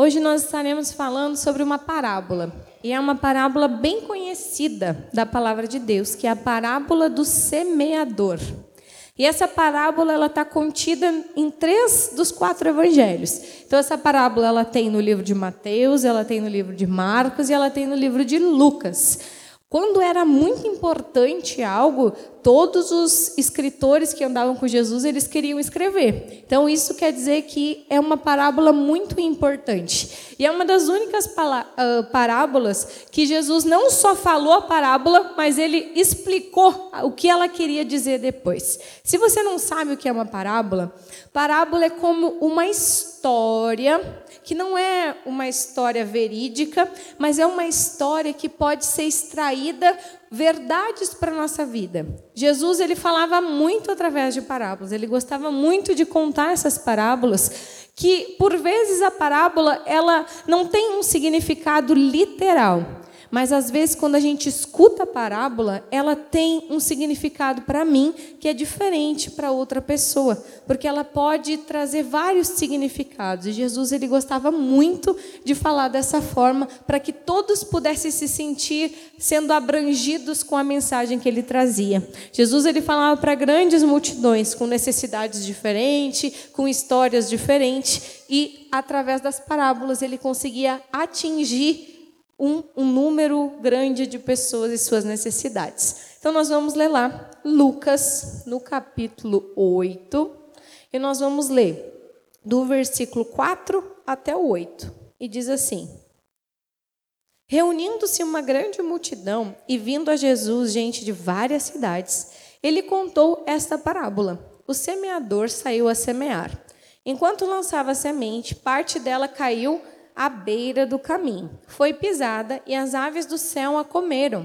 Hoje nós estaremos falando sobre uma parábola. E é uma parábola bem conhecida da palavra de Deus, que é a parábola do semeador. E essa parábola ela está contida em três dos quatro evangelhos. Então essa parábola ela tem no livro de Mateus, ela tem no livro de Marcos e ela tem no livro de Lucas. Quando era muito importante algo, todos os escritores que andavam com Jesus, eles queriam escrever. Então isso quer dizer que é uma parábola muito importante. E é uma das únicas parábolas que Jesus não só falou a parábola, mas ele explicou o que ela queria dizer depois. Se você não sabe o que é uma parábola, parábola é como uma história que não é uma história verídica, mas é uma história que pode ser extraída verdades para a nossa vida. Jesus ele falava muito através de parábolas, ele gostava muito de contar essas parábolas, que por vezes a parábola ela não tem um significado literal, mas às vezes, quando a gente escuta a parábola, ela tem um significado para mim que é diferente para outra pessoa, porque ela pode trazer vários significados. E Jesus ele gostava muito de falar dessa forma para que todos pudessem se sentir sendo abrangidos com a mensagem que ele trazia. Jesus ele falava para grandes multidões com necessidades diferentes, com histórias diferentes, e através das parábolas ele conseguia atingir um, um número grande de pessoas e suas necessidades. Então, nós vamos ler lá, Lucas, no capítulo 8, e nós vamos ler do versículo 4 até o 8. E diz assim: Reunindo-se uma grande multidão e vindo a Jesus gente de várias cidades, ele contou esta parábola: O semeador saiu a semear. Enquanto lançava a semente, parte dela caiu à beira do caminho. Foi pisada e as aves do céu a comeram.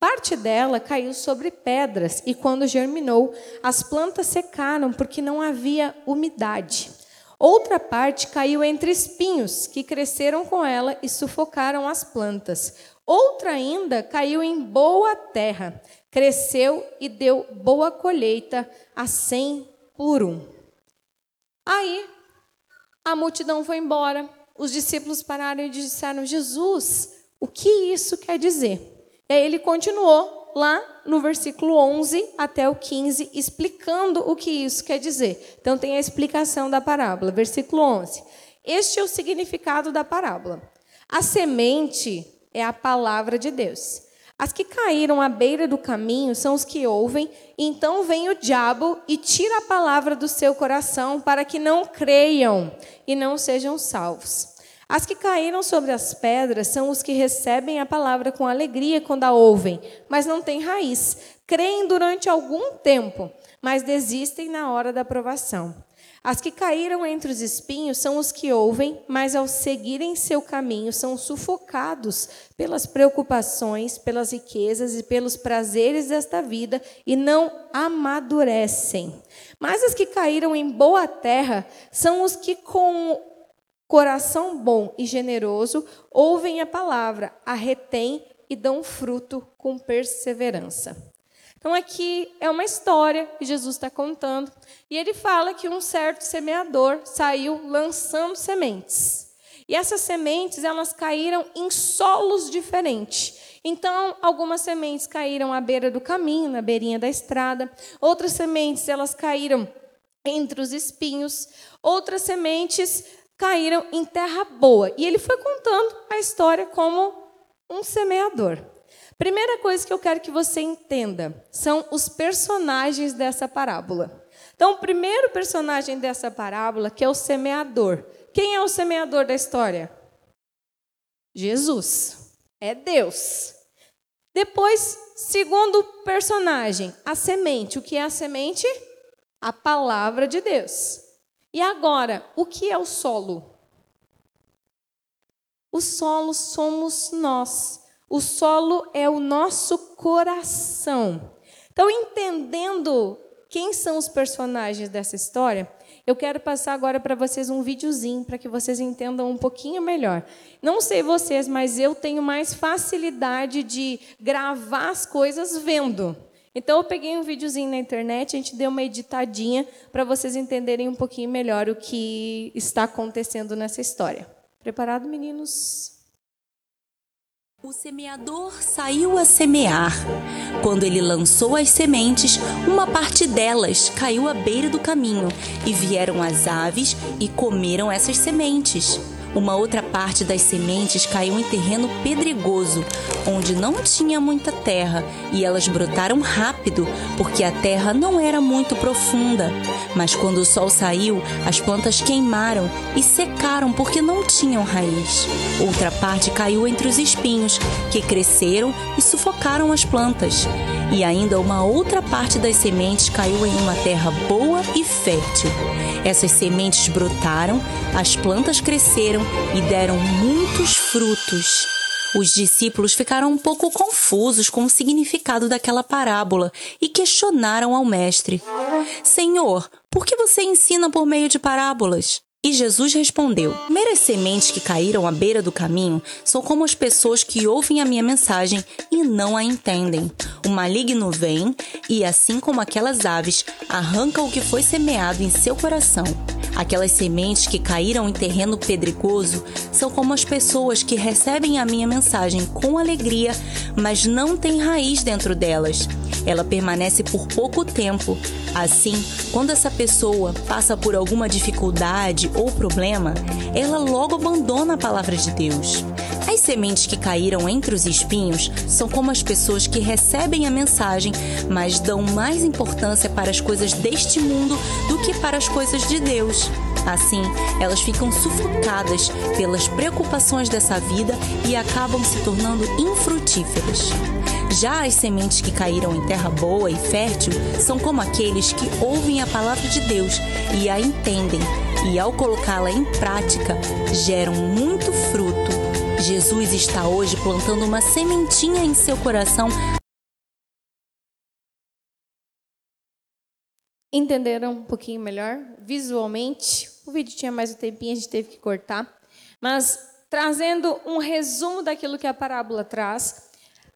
Parte dela caiu sobre pedras e, quando germinou, as plantas secaram porque não havia umidade. Outra parte caiu entre espinhos, que cresceram com ela e sufocaram as plantas. Outra ainda caiu em boa terra, cresceu e deu boa colheita a cem por um. Aí a multidão foi embora, os discípulos pararam e disseram: Jesus, o que isso quer dizer? E aí ele continuou lá no versículo 11 até o 15, explicando o que isso quer dizer. Então tem a explicação da parábola. Versículo 11. Este é o significado da parábola. A semente é a palavra de Deus. As que caíram à beira do caminho são os que ouvem, e então vem o diabo e tira a palavra do seu coração para que não creiam e não sejam salvos. As que caíram sobre as pedras são os que recebem a palavra com alegria quando a ouvem, mas não têm raiz. Creem durante algum tempo, mas desistem na hora da provação. As que caíram entre os espinhos são os que ouvem, mas ao seguirem seu caminho são sufocados pelas preocupações, pelas riquezas e pelos prazeres desta vida e não amadurecem. Mas as que caíram em boa terra são os que com coração bom e generoso ouvem a palavra, a retêm e dão fruto com perseverança. Então, aqui é uma história que Jesus está contando. E ele fala que um certo semeador saiu lançando sementes. E essas sementes, elas caíram em solos diferentes. Então, algumas sementes caíram à beira do caminho, na beirinha da estrada. Outras sementes, elas caíram entre os espinhos. Outras sementes caíram em terra boa. E ele foi contando a história como um semeador. Primeira coisa que eu quero que você entenda são os personagens dessa parábola. Então, o primeiro personagem dessa parábola, que é o semeador. Quem é o semeador da história? Jesus. É Deus. Depois, segundo personagem, a semente. O que é a semente? A palavra de Deus. E agora, o que é o solo? O solo somos nós. O solo é o nosso coração. Então, entendendo quem são os personagens dessa história, eu quero passar agora para vocês um videozinho para que vocês entendam um pouquinho melhor. Não sei vocês, mas eu tenho mais facilidade de gravar as coisas vendo. Então eu peguei um videozinho na internet, a gente deu uma editadinha para vocês entenderem um pouquinho melhor o que está acontecendo nessa história. Preparado, meninos? O semeador saiu a semear. Quando ele lançou as sementes, uma parte delas caiu à beira do caminho e vieram as aves e comeram essas sementes. Uma outra parte das sementes caiu em terreno pedregoso, onde não tinha muita terra, e elas brotaram rápido, porque a terra não era muito profunda. Mas quando o sol saiu, as plantas queimaram e secaram porque não tinham raiz. Outra parte caiu entre os espinhos, que cresceram e sufocaram as plantas. E ainda uma outra parte das sementes caiu em uma terra boa e fértil. Essas sementes brotaram, as plantas cresceram e deram muitos frutos. Os discípulos ficaram um pouco confusos com o significado daquela parábola e questionaram ao Mestre: Senhor, por que você ensina por meio de parábolas? E Jesus respondeu: Meras sementes que caíram à beira do caminho são como as pessoas que ouvem a minha mensagem e não a entendem. O maligno vem e, assim como aquelas aves, arranca o que foi semeado em seu coração. Aquelas sementes que caíram em terreno pedregoso são como as pessoas que recebem a minha mensagem com alegria, mas não têm raiz dentro delas. Ela permanece por pouco tempo. Assim, quando essa pessoa passa por alguma dificuldade ou problema, ela logo abandona a palavra de Deus. As sementes que caíram entre os espinhos são como as pessoas que recebem a mensagem, mas dão mais importância para as coisas deste mundo do que para as coisas de Deus. Assim, elas ficam sufocadas pelas preocupações dessa vida e acabam se tornando infrutíferas. Já as sementes que caíram em terra boa e fértil são como aqueles que ouvem a palavra de Deus e a entendem, e ao colocá-la em prática, geram muito fruto. Jesus está hoje plantando uma sementinha em seu coração. Entenderam um pouquinho melhor visualmente? O vídeo tinha mais um tempinho, a gente teve que cortar. Mas trazendo um resumo daquilo que a parábola traz,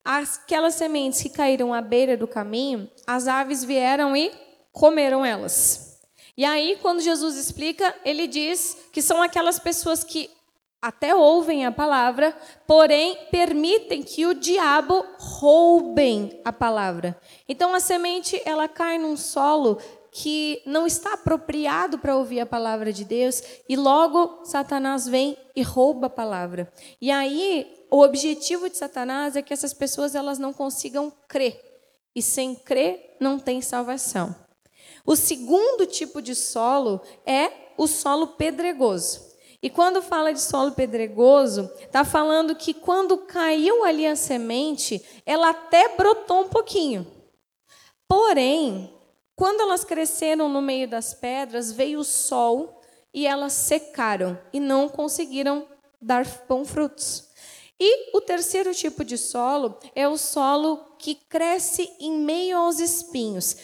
aquelas sementes que caíram à beira do caminho, as aves vieram e comeram elas. E aí, quando Jesus explica, ele diz que são aquelas pessoas que até ouvem a palavra, porém permitem que o diabo roubem a palavra. Então a semente ela cai num solo que não está apropriado para ouvir a palavra de Deus e logo Satanás vem e rouba a palavra. E aí o objetivo de Satanás é que essas pessoas elas não consigam crer. E sem crer não tem salvação. O segundo tipo de solo é o solo pedregoso. E quando fala de solo pedregoso, está falando que quando caiu ali a semente, ela até brotou um pouquinho. Porém, quando elas cresceram no meio das pedras, veio o sol e elas secaram e não conseguiram dar bons frutos. E o terceiro tipo de solo é o solo que cresce em meio aos espinhos.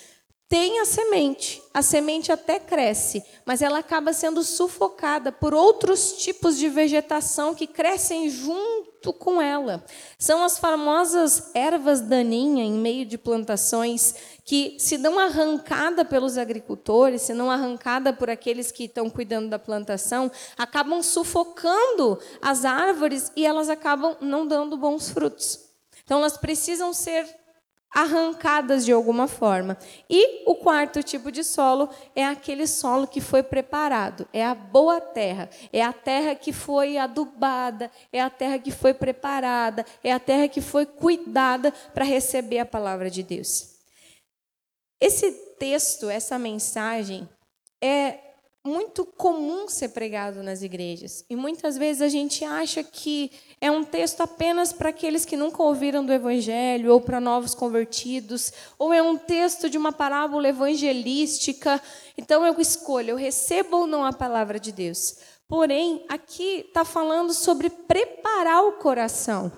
Tem a semente, a semente até cresce, mas ela acaba sendo sufocada por outros tipos de vegetação que crescem junto com ela. São as famosas ervas daninhas em meio de plantações que, se não arrancada pelos agricultores, se não arrancada por aqueles que estão cuidando da plantação, acabam sufocando as árvores e elas acabam não dando bons frutos. Então, elas precisam ser arrancadas de alguma forma. E o quarto tipo de solo é aquele solo que foi preparado, é a boa terra, é a terra que foi adubada, é a terra que foi preparada, é a terra que foi cuidada para receber a palavra de Deus. Esse texto, essa mensagem, é muito comum ser pregado nas igrejas. E muitas vezes a gente acha que é um texto apenas para aqueles que nunca ouviram do Evangelho, ou para novos convertidos, ou é um texto de uma parábola evangelística. Então eu escolho, eu recebo ou não a palavra de Deus. Porém, aqui está falando sobre preparar o coração.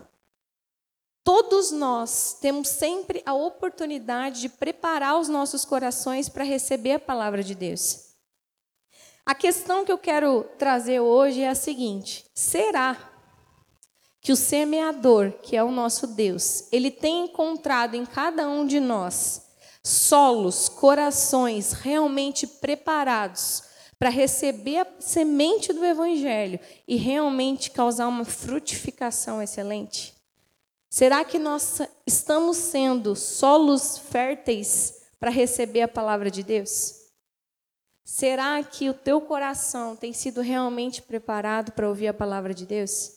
Todos nós temos sempre a oportunidade de preparar os nossos corações para receber a palavra de Deus. A questão que eu quero trazer hoje é a seguinte: será que o semeador, que é o nosso Deus, ele tem encontrado em cada um de nós solos, corações realmente preparados para receber a semente do Evangelho e realmente causar uma frutificação excelente? Será que nós estamos sendo solos férteis para receber a palavra de Deus? Será que o teu coração tem sido realmente preparado para ouvir a palavra de Deus?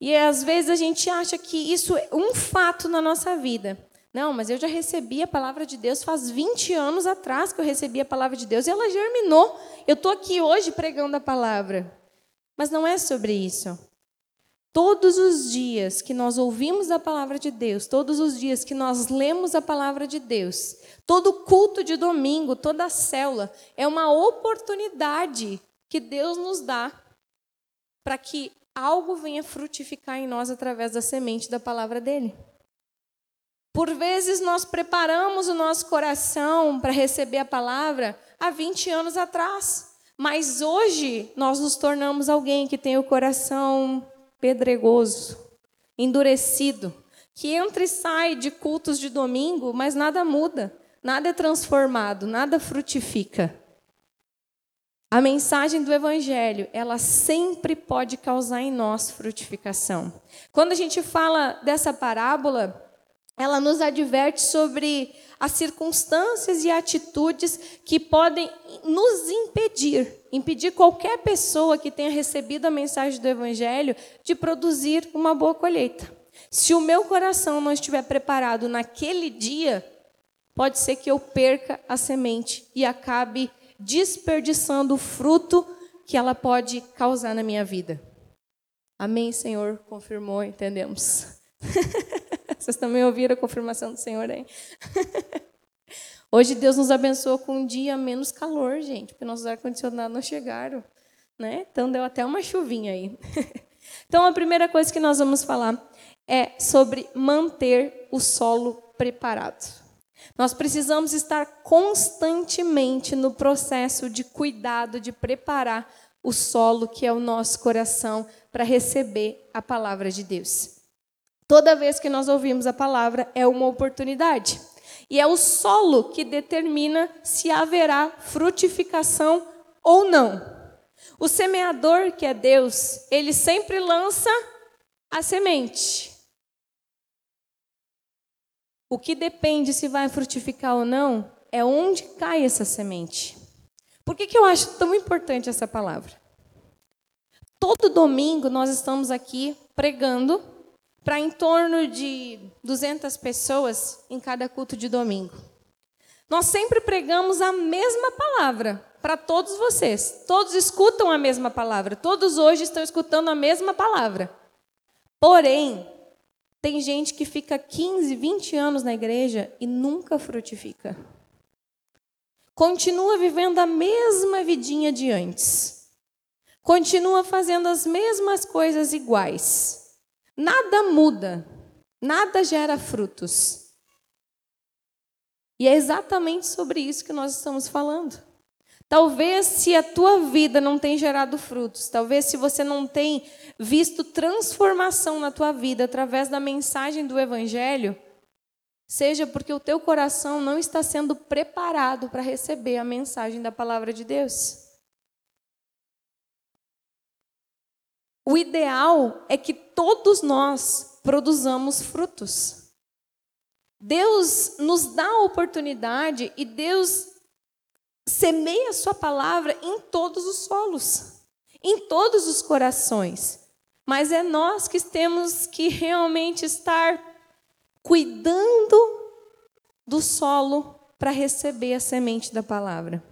E às vezes a gente acha que isso é um fato na nossa vida. Não, mas eu já recebi a palavra de Deus faz 20 anos atrás que eu recebi a palavra de Deus e ela germinou. Eu estou aqui hoje pregando a palavra. Mas não é sobre isso. Todos os dias que nós ouvimos a palavra de Deus, todos os dias que nós lemos a palavra de Deus, todo culto de domingo, toda célula, é uma oportunidade que Deus nos dá para que algo venha frutificar em nós através da semente da palavra dele. Por vezes nós preparamos o nosso coração para receber a palavra há 20 anos atrás, mas hoje nós nos tornamos alguém que tem o coração pedregoso, endurecido, que entra e sai de cultos de domingo, mas nada muda, nada é transformado, nada frutifica. A mensagem do Evangelho, ela sempre pode causar em nós frutificação. Quando a gente fala dessa parábola, ela nos adverte sobre as circunstâncias e atitudes que podem nos impedir, impedir qualquer pessoa que tenha recebido a mensagem do Evangelho de produzir uma boa colheita. Se o meu coração não estiver preparado naquele dia, pode ser que eu perca a semente e acabe desperdiçando o fruto que ela pode causar na minha vida. Amém, Senhor? Confirmou, entendemos. Vocês também ouviram a confirmação do Senhor aí? Hoje Deus nos abençoou com um dia menos calor, gente, porque nossos ar-condicionados não chegaram. Né? Então deu até uma chuvinha aí. Então a primeira coisa que nós vamos falar é sobre manter o solo preparado. Nós precisamos estar constantemente no processo de cuidado, de preparar o solo que é o nosso coração para receber a palavra de Deus. Toda vez que nós ouvimos a palavra, é uma oportunidade. E é o solo que determina se haverá frutificação ou não. O semeador, que é Deus, ele sempre lança a semente. O que depende se vai frutificar ou não é onde cai essa semente. Por que, que eu acho tão importante essa palavra? Todo domingo nós estamos aqui pregando para em torno de 200 pessoas em cada culto de domingo. Nós sempre pregamos a mesma palavra para todos vocês. Todos escutam a mesma palavra. Todos hoje estão escutando a mesma palavra. Porém, tem gente que fica 15, 20 anos na igreja e nunca frutifica. Continua vivendo a mesma vidinha de antes. Continua fazendo as mesmas coisas iguais. Nada muda, nada gera frutos. E é exatamente sobre isso que nós estamos falando. Talvez se a tua vida não tem gerado frutos, talvez se você não tem visto transformação na tua vida através da mensagem do evangelho, seja porque o teu coração não está sendo preparado para receber a mensagem da palavra de Deus. O ideal é que todos nós produzamos frutos. Deus nos dá a oportunidade e Deus semeia a sua palavra em todos os solos, em todos os corações. Mas é nós que temos que realmente estar cuidando do solo para receber a semente da palavra.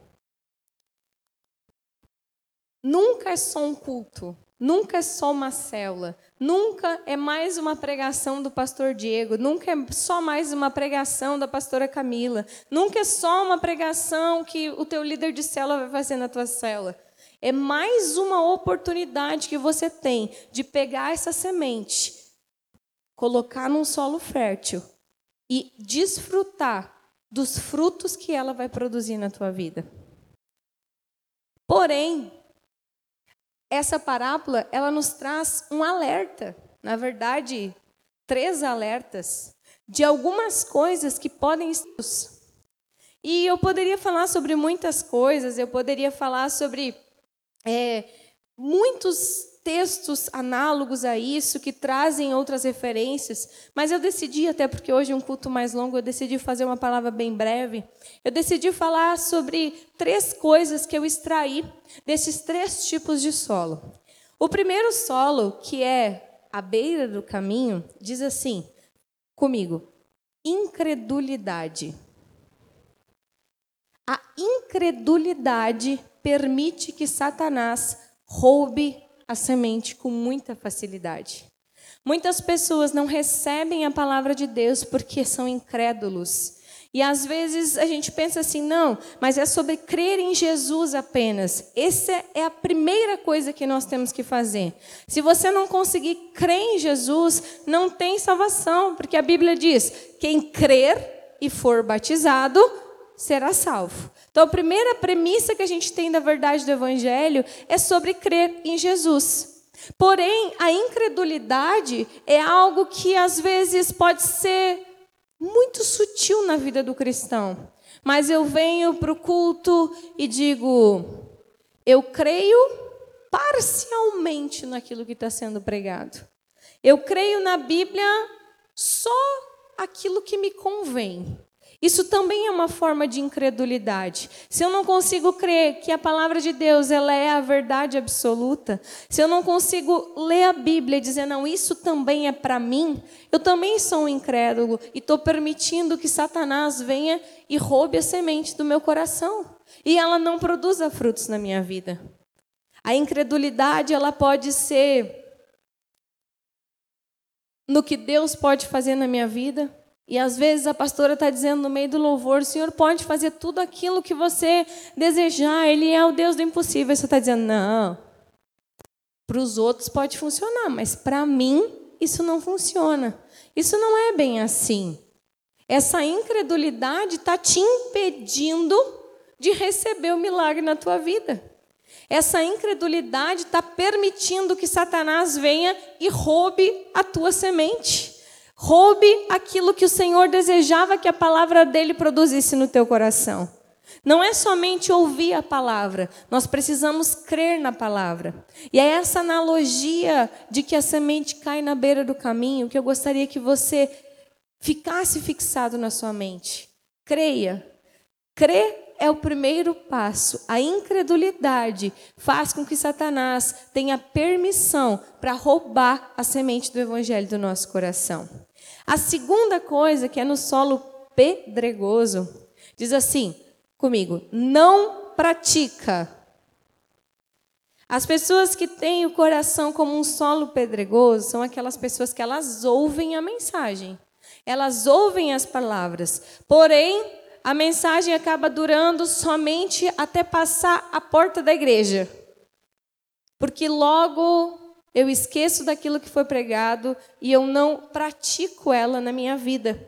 Nunca é só um culto. Nunca é só uma célula, nunca é mais uma pregação do pastor Diego, nunca é só mais uma pregação da pastora Camila, nunca é só uma pregação que o teu líder de célula vai fazer na tua célula. É mais uma oportunidade que você tem de pegar essa semente, colocar num solo fértil e desfrutar dos frutos que ela vai produzir na tua vida. Porém, essa parábola, ela nos traz um alerta, na verdade, três alertas de algumas coisas que podem E eu poderia falar sobre muitas coisas, eu poderia falar sobre é, muitos textos análogos a isso, que trazem outras referências, mas eu decidi, até porque hoje é um culto mais longo, eu decidi fazer uma palavra bem breve. Eu decidi falar sobre três coisas que eu extraí desses três tipos de solo. O primeiro solo, que é a beira do caminho, diz assim, comigo: incredulidade. A incredulidade permite que Satanás roube a semente com muita facilidade. Muitas pessoas não recebem a palavra de Deus porque são incrédulos. E às vezes a gente pensa assim, não, mas é sobre crer em Jesus apenas. Essa é a primeira coisa que nós temos que fazer. Se você não conseguir crer em Jesus, não tem salvação, porque a Bíblia diz: quem crer e for batizado será salvo. Então, a primeira premissa que a gente tem da verdade do Evangelho é sobre crer em Jesus. Porém, a incredulidade é algo que às vezes pode ser muito sutil na vida do cristão. Mas eu venho para o culto e digo: eu creio parcialmente naquilo que está sendo pregado. Eu creio na Bíblia só aquilo que me convém. Isso também é uma forma de incredulidade. Se eu não consigo crer que a palavra de Deus ela é a verdade absoluta, se eu não consigo ler a Bíblia e dizer, não, isso também é para mim, eu também sou um incrédulo e estou permitindo que Satanás venha e roube a semente do meu coração. E ela não produza frutos na minha vida. A incredulidade ela pode ser no que Deus pode fazer na minha vida, e às vezes a pastora está dizendo no meio do louvor: o Senhor pode fazer tudo aquilo que você desejar, Ele é o Deus do impossível. E você está dizendo: não. Para os outros pode funcionar, mas para mim isso não funciona. Isso não é bem assim. Essa incredulidade está te impedindo de receber o milagre na tua vida. Essa incredulidade está permitindo que Satanás venha e roube a tua semente. Roube aquilo que o Senhor desejava que a palavra dele produzisse no teu coração. Não é somente ouvir a palavra, nós precisamos crer na palavra. E é essa analogia de que a semente cai na beira do caminho que eu gostaria que você ficasse fixado na sua mente. Creia. Crer é o primeiro passo. A incredulidade faz com que Satanás tenha permissão para roubar a semente do evangelho do nosso coração. A segunda coisa, que é no solo pedregoso, diz assim comigo: não pratica. As pessoas que têm o coração como um solo pedregoso são aquelas pessoas que elas ouvem a mensagem, elas ouvem as palavras, porém a mensagem acaba durando somente até passar a porta da igreja. Porque logo eu esqueço daquilo que foi pregado e eu não pratico ela na minha vida.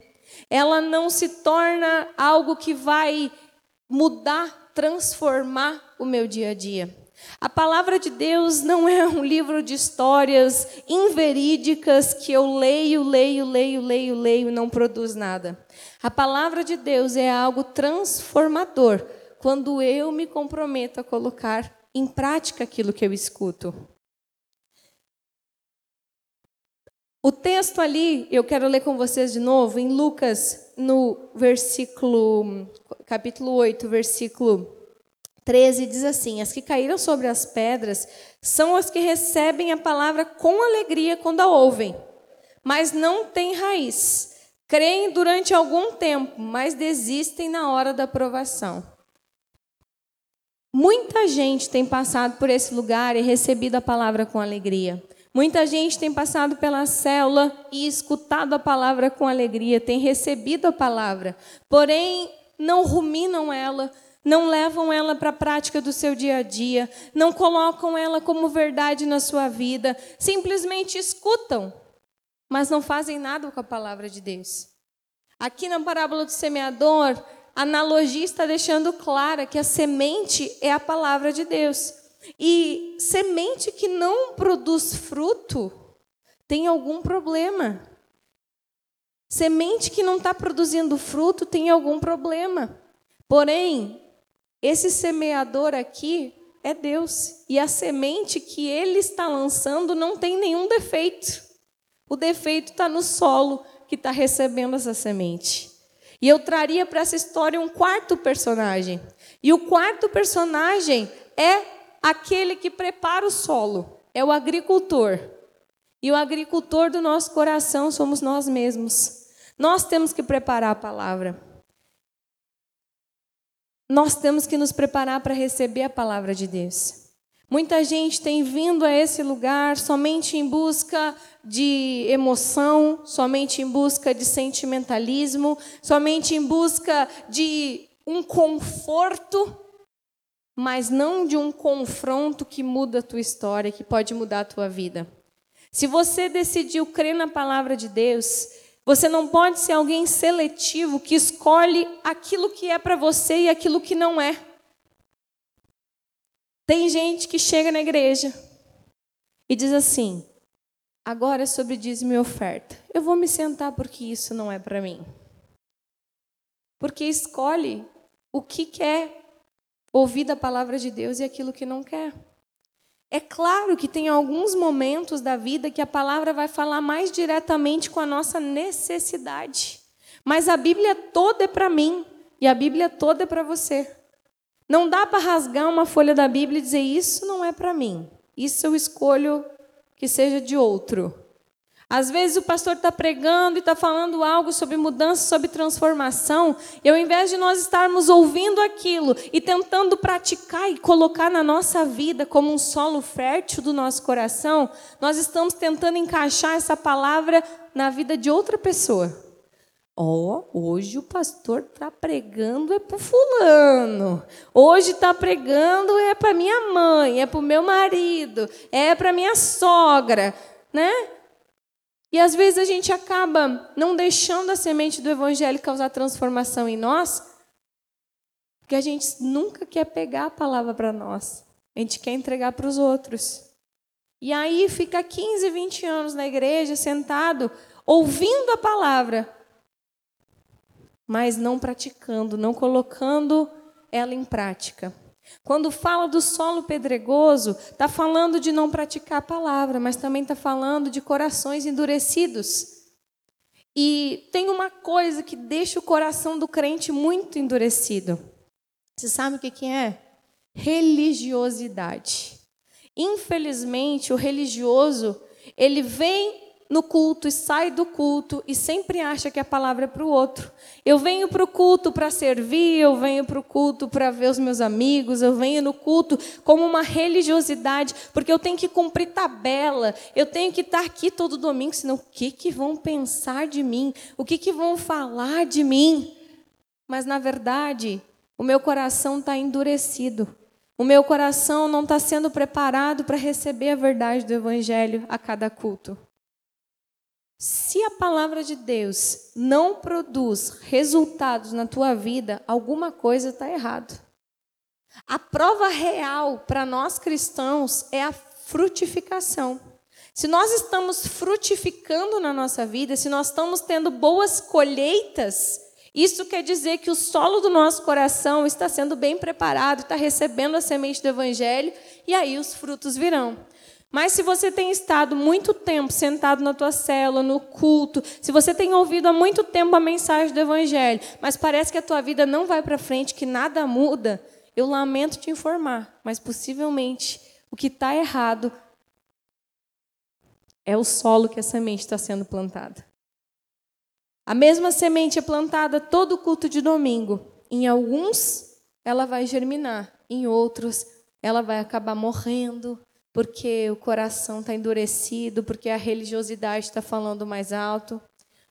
Ela não se torna algo que vai mudar, transformar o meu dia a dia. A palavra de Deus não é um livro de histórias inverídicas que eu leio, leio, leio, leio, leio e não produz nada. A palavra de Deus é algo transformador quando eu me comprometo a colocar em prática aquilo que eu escuto. O texto ali, eu quero ler com vocês de novo, em Lucas, no versículo, capítulo 8, versículo 13 diz assim: As que caíram sobre as pedras são as que recebem a palavra com alegria quando a ouvem, mas não têm raiz. Creem durante algum tempo, mas desistem na hora da provação. Muita gente tem passado por esse lugar e recebido a palavra com alegria. Muita gente tem passado pela célula e escutado a palavra com alegria, tem recebido a palavra, porém não ruminam ela, não levam ela para a prática do seu dia a dia, não colocam ela como verdade na sua vida, simplesmente escutam, mas não fazem nada com a palavra de Deus. Aqui na parábola do semeador, a analogia está deixando clara que a semente é a palavra de Deus. E semente que não produz fruto tem algum problema. Semente que não está produzindo fruto tem algum problema. Porém, esse semeador aqui é Deus. E a semente que ele está lançando não tem nenhum defeito. O defeito está no solo que está recebendo essa semente. E eu traria para essa história um quarto personagem. E o quarto personagem é aquele que prepara o solo, é o agricultor. E o agricultor do nosso coração somos nós mesmos. Nós temos que preparar a palavra. Nós temos que nos preparar para receber a palavra de Deus. Muita gente tem vindo a esse lugar somente em busca de emoção, somente em busca de sentimentalismo, somente em busca de um conforto, mas não de um confronto que muda a tua história, que pode mudar a tua vida. Se você decidiu crer na palavra de Deus, você não pode ser alguém seletivo que escolhe aquilo que é para você e aquilo que não é. Tem gente que chega na igreja e diz assim: agora é sobre dízimo e oferta. Eu vou me sentar porque isso não é para mim. Porque escolhe o que quer ouvir da palavra de Deus e aquilo que não quer. É claro que tem alguns momentos da vida que a palavra vai falar mais diretamente com a nossa necessidade. Mas a Bíblia toda é para mim e a Bíblia toda é para você. Não dá para rasgar uma folha da Bíblia e dizer isso não é para mim. Isso eu escolho que seja de outro. Às vezes o pastor está pregando e está falando algo sobre mudança, sobre transformação, e ao invés de nós estarmos ouvindo aquilo e tentando praticar e colocar na nossa vida como um solo fértil do nosso coração, nós estamos tentando encaixar essa palavra na vida de outra pessoa. Ó, oh, hoje o pastor está pregando é para fulano. Hoje está pregando é para minha mãe, é para o meu marido, é para minha sogra, né? E às vezes a gente acaba não deixando a semente do evangelho causar transformação em nós, porque a gente nunca quer pegar a palavra para nós. A gente quer entregar para os outros. E aí fica 15, 20 anos na igreja, sentado, ouvindo a palavra, mas não praticando, não colocando ela em prática. Quando fala do solo pedregoso, está falando de não praticar a palavra, mas também está falando de corações endurecidos. E tem uma coisa que deixa o coração do crente muito endurecido. Você sabe o que, que é? Religiosidade. Infelizmente, o religioso, ele vem no culto e sai do culto e sempre acha que a palavra é para o outro. Eu venho para o culto para servir, eu venho para o culto para ver os meus amigos, eu venho no culto como uma religiosidade, porque eu tenho que cumprir tabela, eu tenho que estar aqui todo domingo, senão o que, que vão pensar de mim? O que, que vão falar de mim? Mas, na verdade, o meu coração está endurecido. O meu coração não está sendo preparado para receber a verdade do Evangelho a cada culto. Se a palavra de Deus não produz resultados na tua vida, alguma coisa está errado. A prova real para nós cristãos é a frutificação. Se nós estamos frutificando na nossa vida, se nós estamos tendo boas colheitas, isso quer dizer que o solo do nosso coração está sendo bem preparado, está recebendo a semente do Evangelho, e aí os frutos virão. Mas se você tem estado muito tempo sentado na tua célula, no culto, se você tem ouvido há muito tempo a mensagem do evangelho, mas parece que a tua vida não vai para frente, que nada muda, eu lamento te informar, mas possivelmente o que está errado é o solo que a semente está sendo plantada. A mesma semente é plantada todo culto de domingo. Em alguns, ela vai germinar, em outros, ela vai acabar morrendo, porque o coração está endurecido, porque a religiosidade está falando mais alto,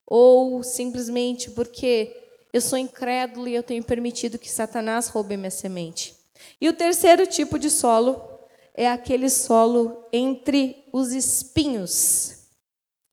ou simplesmente porque eu sou incrédulo e eu tenho permitido que Satanás roube minha semente. E o terceiro tipo de solo é aquele solo entre os espinhos.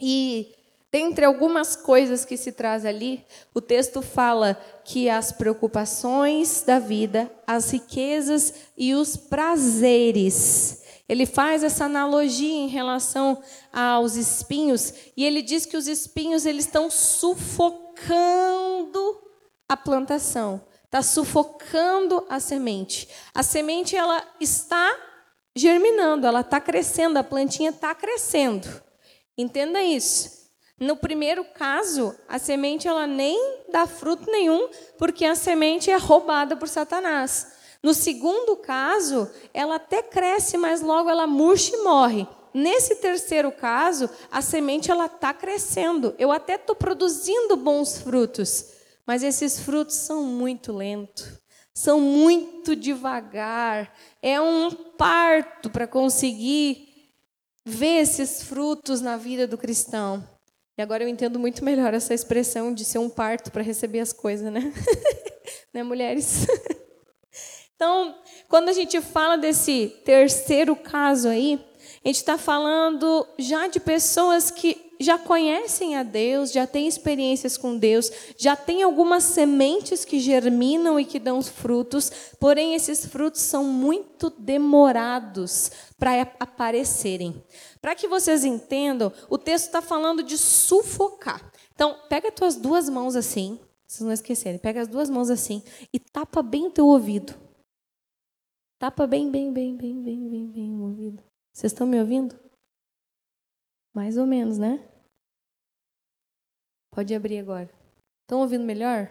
E dentre algumas coisas que se traz ali, o texto fala que as preocupações da vida, as riquezas e os prazeres ele faz essa analogia em relação aos espinhos e ele diz que os espinhos eles estão sufocando a plantação, está sufocando a semente. A semente ela está germinando, ela está crescendo, a plantinha está crescendo. Entenda isso. No primeiro caso, a semente ela nem dá fruto nenhum, porque a semente é roubada por Satanás. No segundo caso, ela até cresce, mas logo ela murcha e morre. Nesse terceiro caso, a semente ela está crescendo. Eu até estou produzindo bons frutos, mas esses frutos são muito lentos, são muito devagar. É um parto para conseguir ver esses frutos na vida do cristão. E agora eu entendo muito melhor essa expressão de ser um parto para receber as coisas, né? né, mulheres? então, quando a gente fala desse terceiro caso aí, a gente está falando já de pessoas que já conhecem a Deus, já têm experiências com Deus, já têm algumas sementes que germinam e que dão frutos, porém esses frutos são muito demorados para aparecerem. Para que vocês entendam, o texto está falando de sufocar. Então, pega as tuas duas mãos assim, vocês não esquecerem, pega as duas mãos assim e tapa bem o teu ouvido. Tapa bem, bem, bem, bem, bem, bem, bem o ouvido. Vocês estão me ouvindo? Mais ou menos, né? Pode abrir agora. Estão ouvindo melhor?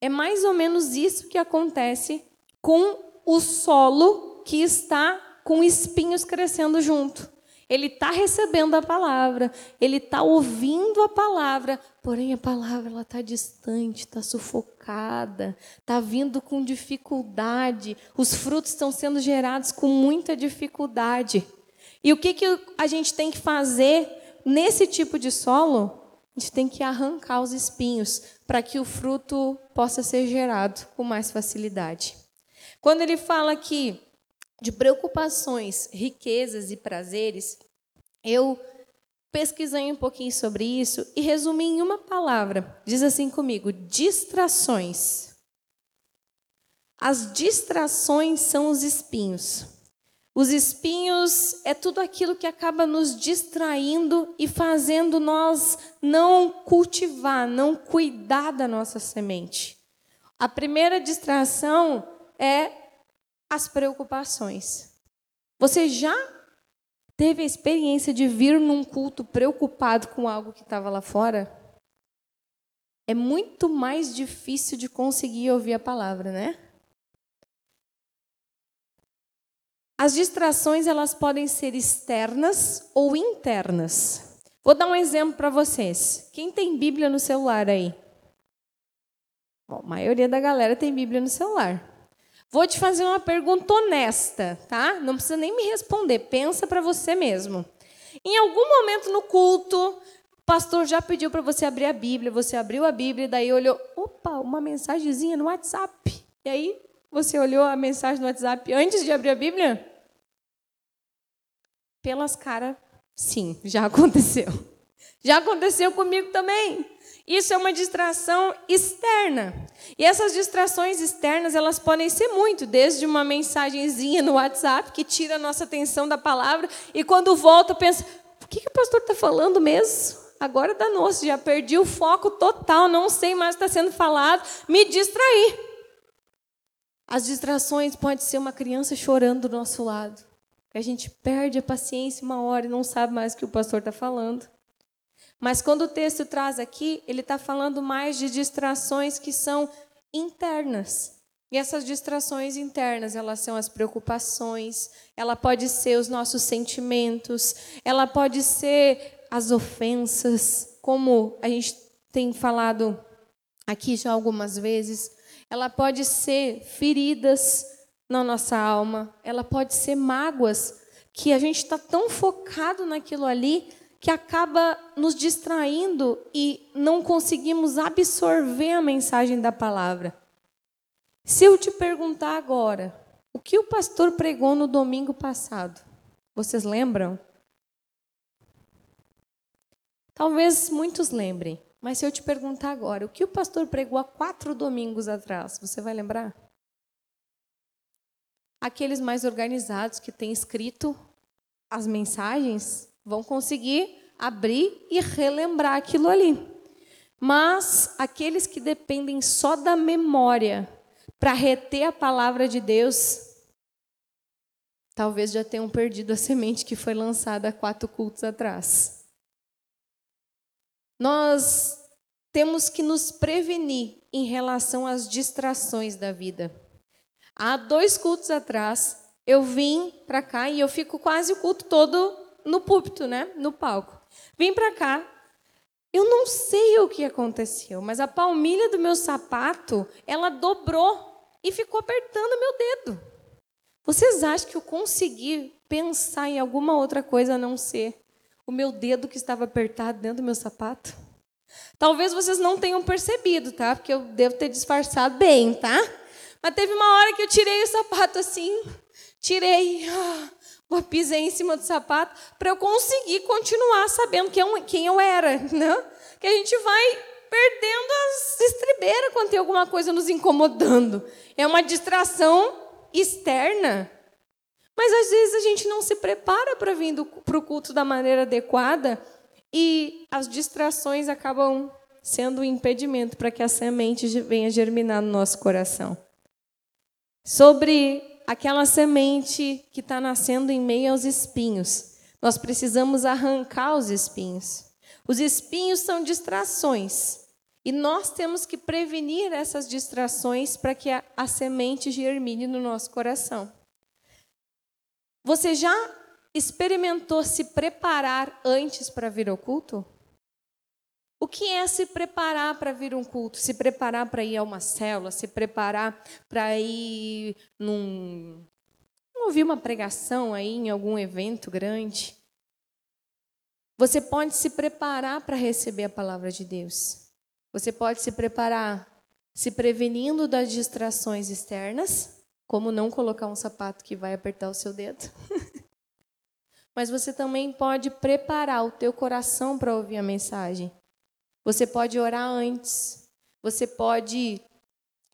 É mais ou menos isso que acontece com o solo que está com espinhos crescendo junto. Ele está recebendo a palavra, ele está ouvindo a palavra, porém a palavra ela está distante, está sufocada, está vindo com dificuldade. Os frutos estão sendo gerados com muita dificuldade. E o que, que a gente tem que fazer nesse tipo de solo? A gente tem que arrancar os espinhos para que o fruto possa ser gerado com mais facilidade. Quando ele fala que de preocupações, riquezas e prazeres, eu pesquisei um pouquinho sobre isso e resumi em uma palavra. Diz assim comigo: distrações. As distrações são os espinhos. Os espinhos é tudo aquilo que acaba nos distraindo e fazendo nós não cultivar, não cuidar da nossa semente. A primeira distração é as preocupações. Você já teve a experiência de vir num culto preocupado com algo que estava lá fora? É muito mais difícil de conseguir ouvir a palavra, né? As distrações elas podem ser externas ou internas. Vou dar um exemplo para vocês. Quem tem Bíblia no celular aí? Bom, a maioria da galera tem Bíblia no celular. Vou te fazer uma pergunta honesta, tá? Não precisa nem me responder, pensa para você mesmo. Em algum momento no culto, o pastor já pediu para você abrir a Bíblia, você abriu a Bíblia e daí olhou, opa, uma mensagenzinha no WhatsApp. E aí você olhou a mensagem no WhatsApp antes de abrir a Bíblia? Pelas caras, sim, já aconteceu. Já aconteceu comigo também. Isso é uma distração externa. E essas distrações externas, elas podem ser muito, desde uma mensagenzinha no WhatsApp que tira a nossa atenção da palavra e quando volta pensa, o que, que o pastor está falando mesmo? Agora danou-se, já perdi o foco total, não sei mais o que está sendo falado, me distraí. As distrações pode ser uma criança chorando do nosso lado. A gente perde a paciência uma hora e não sabe mais o que o pastor está falando. Mas quando o texto traz aqui, ele está falando mais de distrações que são internas. E essas distrações internas, elas são as preocupações, ela pode ser os nossos sentimentos, ela pode ser as ofensas, como a gente tem falado aqui já algumas vezes, ela pode ser feridas na nossa alma, ela pode ser mágoas que a gente está tão focado naquilo ali que acaba nos distraindo e não conseguimos absorver a mensagem da palavra. Se eu te perguntar agora, o que o pastor pregou no domingo passado? Vocês lembram? Talvez muitos lembrem, mas se eu te perguntar agora, o que o pastor pregou há quatro domingos atrás, você vai lembrar? Aqueles mais organizados que têm escrito as mensagens vão conseguir abrir e relembrar aquilo ali. Mas aqueles que dependem só da memória para reter a palavra de Deus, talvez já tenham perdido a semente que foi lançada há quatro cultos atrás. Nós temos que nos prevenir em relação às distrações da vida. Há dois cultos atrás, eu vim para cá e eu fico quase o culto todo no púlpito, né? No palco. Vim para cá. Eu não sei o que aconteceu, mas a palmilha do meu sapato, ela dobrou e ficou apertando meu dedo. Vocês acham que eu consegui pensar em alguma outra coisa a não ser o meu dedo que estava apertado dentro do meu sapato? Talvez vocês não tenham percebido, tá? Porque eu devo ter disfarçado bem, tá? Mas teve uma hora que eu tirei o sapato assim, tirei, ah, pisei em cima do sapato, para eu conseguir continuar sabendo quem eu, quem eu era, né? Que a gente vai perdendo as estribeiras quando tem alguma coisa nos incomodando. É uma distração externa. Mas às vezes a gente não se prepara para vir para o culto da maneira adequada e as distrações acabam sendo um impedimento para que a semente venha germinar no nosso coração. Sobre aquela semente que está nascendo em meio aos espinhos, nós precisamos arrancar os espinhos. Os espinhos são distrações. E nós temos que prevenir essas distrações para que a, a semente germine no nosso coração. Você já experimentou se preparar antes para vir ao culto? O que é se preparar para vir um culto? Se preparar para ir a uma célula, se preparar para ir num ouvir uma pregação aí em algum evento grande. Você pode se preparar para receber a palavra de Deus. Você pode se preparar se prevenindo das distrações externas, como não colocar um sapato que vai apertar o seu dedo. Mas você também pode preparar o teu coração para ouvir a mensagem. Você pode orar antes. Você pode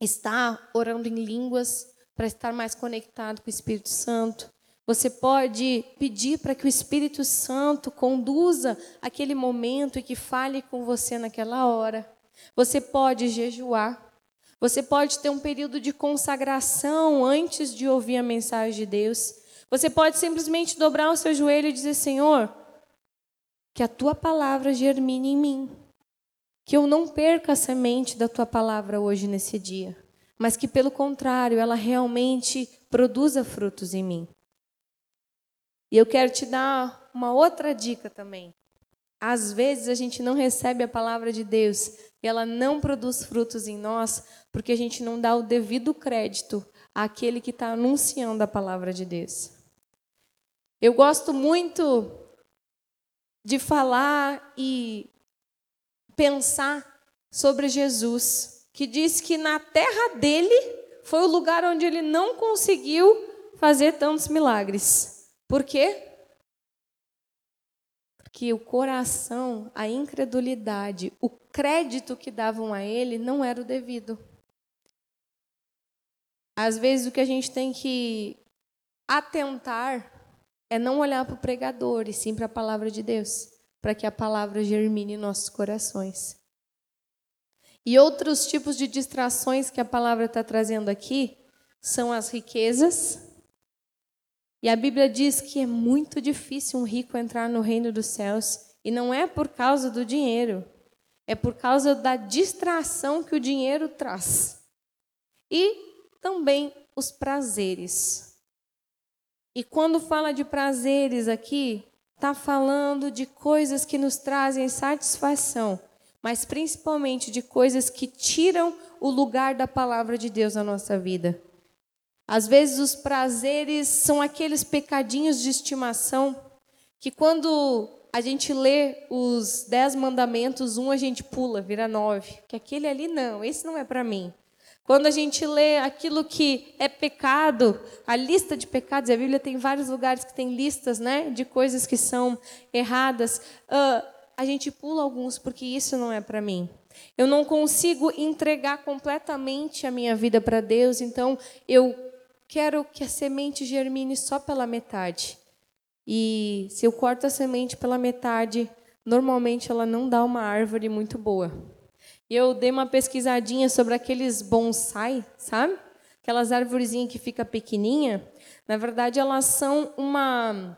estar orando em línguas para estar mais conectado com o Espírito Santo. Você pode pedir para que o Espírito Santo conduza aquele momento e que fale com você naquela hora. Você pode jejuar. Você pode ter um período de consagração antes de ouvir a mensagem de Deus. Você pode simplesmente dobrar o seu joelho e dizer: Senhor, que a tua palavra germine em mim. Que eu não perca a semente da tua palavra hoje nesse dia, mas que, pelo contrário, ela realmente produza frutos em mim. E eu quero te dar uma outra dica também. Às vezes a gente não recebe a palavra de Deus e ela não produz frutos em nós porque a gente não dá o devido crédito àquele que está anunciando a palavra de Deus. Eu gosto muito de falar e pensar sobre Jesus, que diz que na terra dele foi o lugar onde ele não conseguiu fazer tantos milagres. Por quê? Porque o coração, a incredulidade, o crédito que davam a ele não era o devido. Às vezes o que a gente tem que atentar é não olhar para o pregador, e sim para a palavra de Deus, para que a palavra germine em nossos corações. E outros tipos de distrações que a palavra está trazendo aqui são as riquezas. E a Bíblia diz que é muito difícil um rico entrar no reino dos céus, e não é por causa do dinheiro, é por causa da distração que o dinheiro traz. E também os prazeres. E quando fala de prazeres aqui, está falando de coisas que nos trazem satisfação, mas principalmente de coisas que tiram o lugar da palavra de Deus na nossa vida. Às vezes os prazeres são aqueles pecadinhos de estimação que quando a gente lê os dez mandamentos, um a gente pula, vira nove. Que aquele ali não, esse não é para mim. Quando a gente lê aquilo que é pecado, a lista de pecados, a Bíblia tem vários lugares que tem listas né, de coisas que são erradas, uh, a gente pula alguns porque isso não é para mim. Eu não consigo entregar completamente a minha vida para Deus, então eu quero que a semente germine só pela metade. E se eu corto a semente pela metade, normalmente ela não dá uma árvore muito boa. Eu dei uma pesquisadinha sobre aqueles bonsai, sabe? Aquelas árvorezinhas que fica pequenininha. Na verdade, elas são uma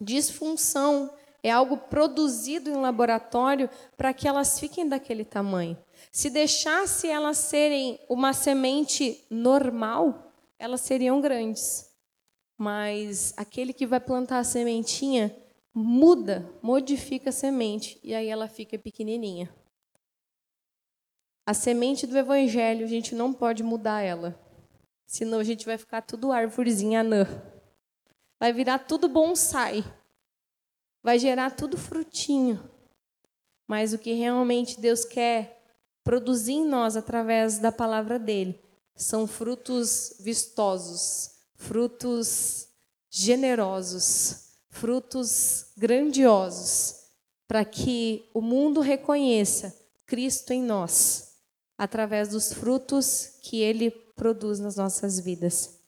disfunção, é algo produzido em laboratório para que elas fiquem daquele tamanho. Se deixasse elas serem uma semente normal, elas seriam grandes. Mas aquele que vai plantar a sementinha muda, modifica a semente e aí ela fica pequenininha. A semente do evangelho, a gente não pode mudar ela. Senão a gente vai ficar tudo árvorezinha anã. Vai virar tudo bonsai. Vai gerar tudo frutinho. Mas o que realmente Deus quer produzir em nós através da palavra dele são frutos vistosos, frutos generosos, frutos grandiosos, para que o mundo reconheça Cristo em nós, através dos frutos que ele produz nas nossas vidas.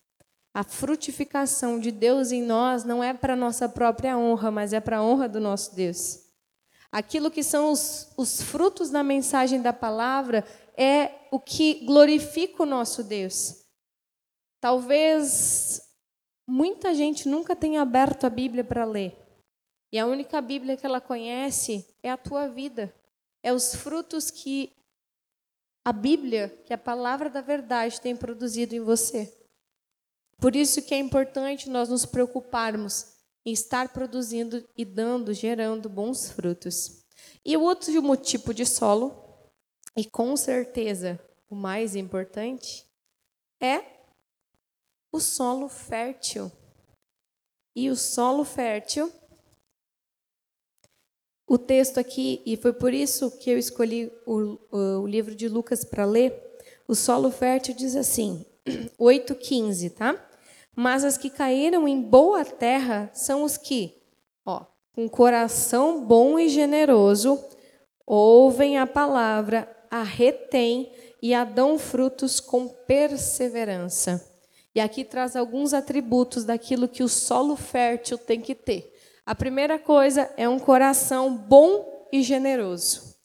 A frutificação de Deus em nós não é para nossa própria honra, mas é para a honra do nosso Deus. Aquilo que são os, os frutos da mensagem da palavra é o que glorifica o nosso Deus. Talvez muita gente nunca tenha aberto a Bíblia para ler. E a única Bíblia que ela conhece é a tua vida. É os frutos que a Bíblia, que a palavra da verdade tem produzido em você. Por isso que é importante nós nos preocuparmos em estar produzindo e dando, gerando bons frutos. E o último tipo de solo, e com certeza o mais importante, é o solo fértil. E o solo fértil, o texto aqui, e foi por isso que eu escolhi o, o livro de Lucas para ler, o solo fértil diz assim, 8,15, tá? Mas as que caíram em boa terra são os que, ó, com coração bom e generoso, ouvem a palavra, a retêm e a dão frutos com perseverança. E aqui traz alguns atributos daquilo que o solo fértil tem que ter. A primeira coisa é um coração bom e generoso.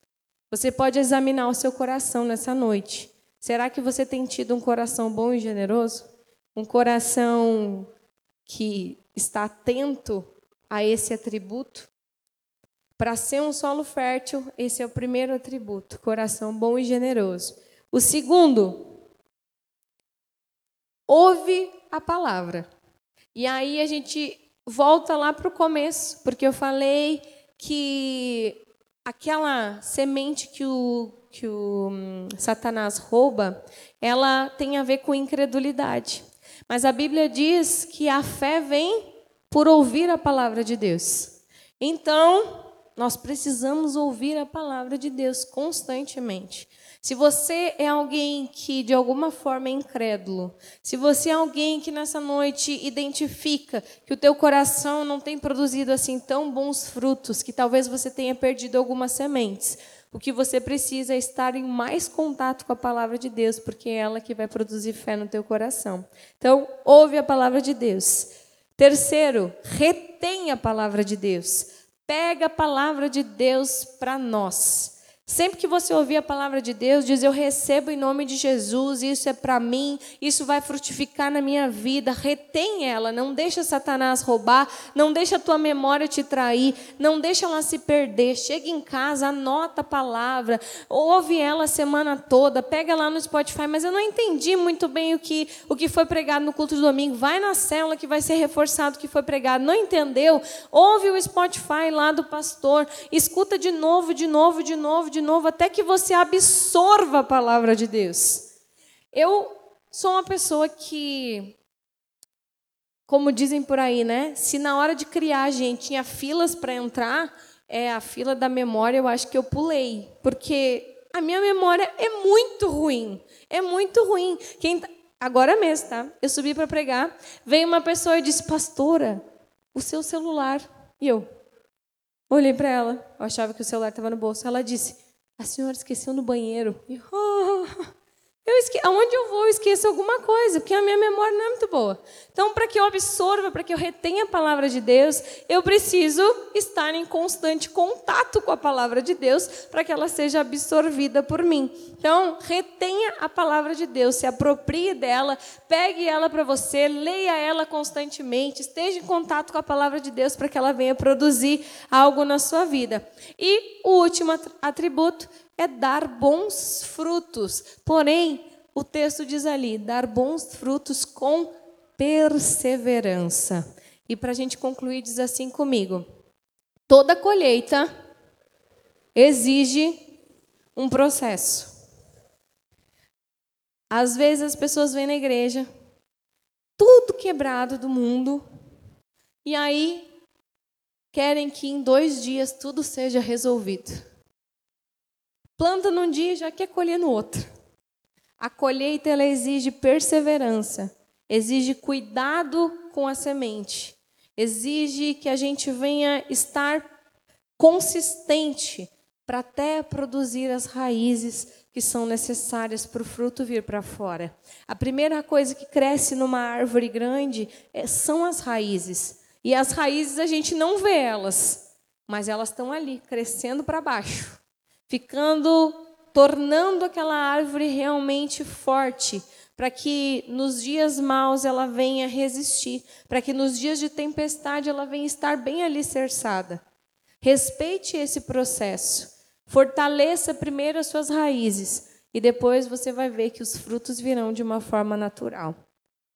Você pode examinar o seu coração nessa noite. Será que você tem tido um coração bom e generoso? Um coração que está atento a esse atributo? Para ser um solo fértil, esse é o primeiro atributo: coração bom e generoso. O segundo, ouve a palavra. E aí a gente volta lá para o começo, porque eu falei que aquela semente que o, que o hum, Satanás rouba, ela tem a ver com incredulidade. Mas a Bíblia diz que a fé vem por ouvir a palavra de Deus. Então, nós precisamos ouvir a palavra de Deus constantemente. Se você é alguém que de alguma forma é incrédulo, se você é alguém que nessa noite identifica que o teu coração não tem produzido assim tão bons frutos, que talvez você tenha perdido algumas sementes, o que você precisa é estar em mais contato com a palavra de Deus, porque é ela que vai produzir fé no teu coração. Então, ouve a palavra de Deus. Terceiro, retém a palavra de Deus. Pega a palavra de Deus para nós. Sempre que você ouvir a palavra de Deus, diz: Eu recebo em nome de Jesus, isso é para mim, isso vai frutificar na minha vida. Retém ela, não deixa Satanás roubar, não deixa a tua memória te trair, não deixa ela se perder. Chega em casa, anota a palavra, ouve ela a semana toda, pega lá no Spotify, mas eu não entendi muito bem o que, o que foi pregado no culto do domingo. Vai na célula que vai ser reforçado o que foi pregado. Não entendeu? Ouve o Spotify lá do pastor, escuta de novo, de novo, de novo, de de novo até que você absorva a palavra de Deus. Eu sou uma pessoa que, como dizem por aí, né? Se na hora de criar a gente tinha filas para entrar, é a fila da memória, eu acho que eu pulei, porque a minha memória é muito ruim. É muito ruim. Quem tá... Agora mesmo, tá? Eu subi para pregar, veio uma pessoa e disse: "Pastora, o seu celular". E eu olhei para ela, eu achava que o celular estava no bolso. Ela disse: a senhora esqueceu no banheiro. E, oh, eu esque... aonde eu vou, eu esqueço alguma coisa, porque a minha memória não é muito boa. Então, para que eu absorva, para que eu retenha a palavra de Deus, eu preciso estar em constante contato com a palavra de Deus, para que ela seja absorvida por mim. Então, retenha a palavra de Deus, se aproprie dela, pegue ela para você, leia ela constantemente, esteja em contato com a palavra de Deus, para que ela venha produzir algo na sua vida. E o último atributo é dar bons frutos. Porém, o texto diz ali: dar bons frutos com perseverança. E para a gente concluir, diz assim comigo: toda colheita exige um processo. Às vezes as pessoas vêm na igreja, tudo quebrado do mundo, e aí querem que em dois dias tudo seja resolvido. Planta num dia e já quer colher no outro. A colheita ela exige perseverança, exige cuidado com a semente, exige que a gente venha estar consistente para até produzir as raízes que são necessárias para o fruto vir para fora. A primeira coisa que cresce numa árvore grande é, são as raízes. E as raízes a gente não vê elas, mas elas estão ali, crescendo para baixo ficando, tornando aquela árvore realmente forte, para que nos dias maus ela venha resistir, para que nos dias de tempestade ela venha estar bem alicerçada. Respeite esse processo. Fortaleça primeiro as suas raízes e depois você vai ver que os frutos virão de uma forma natural.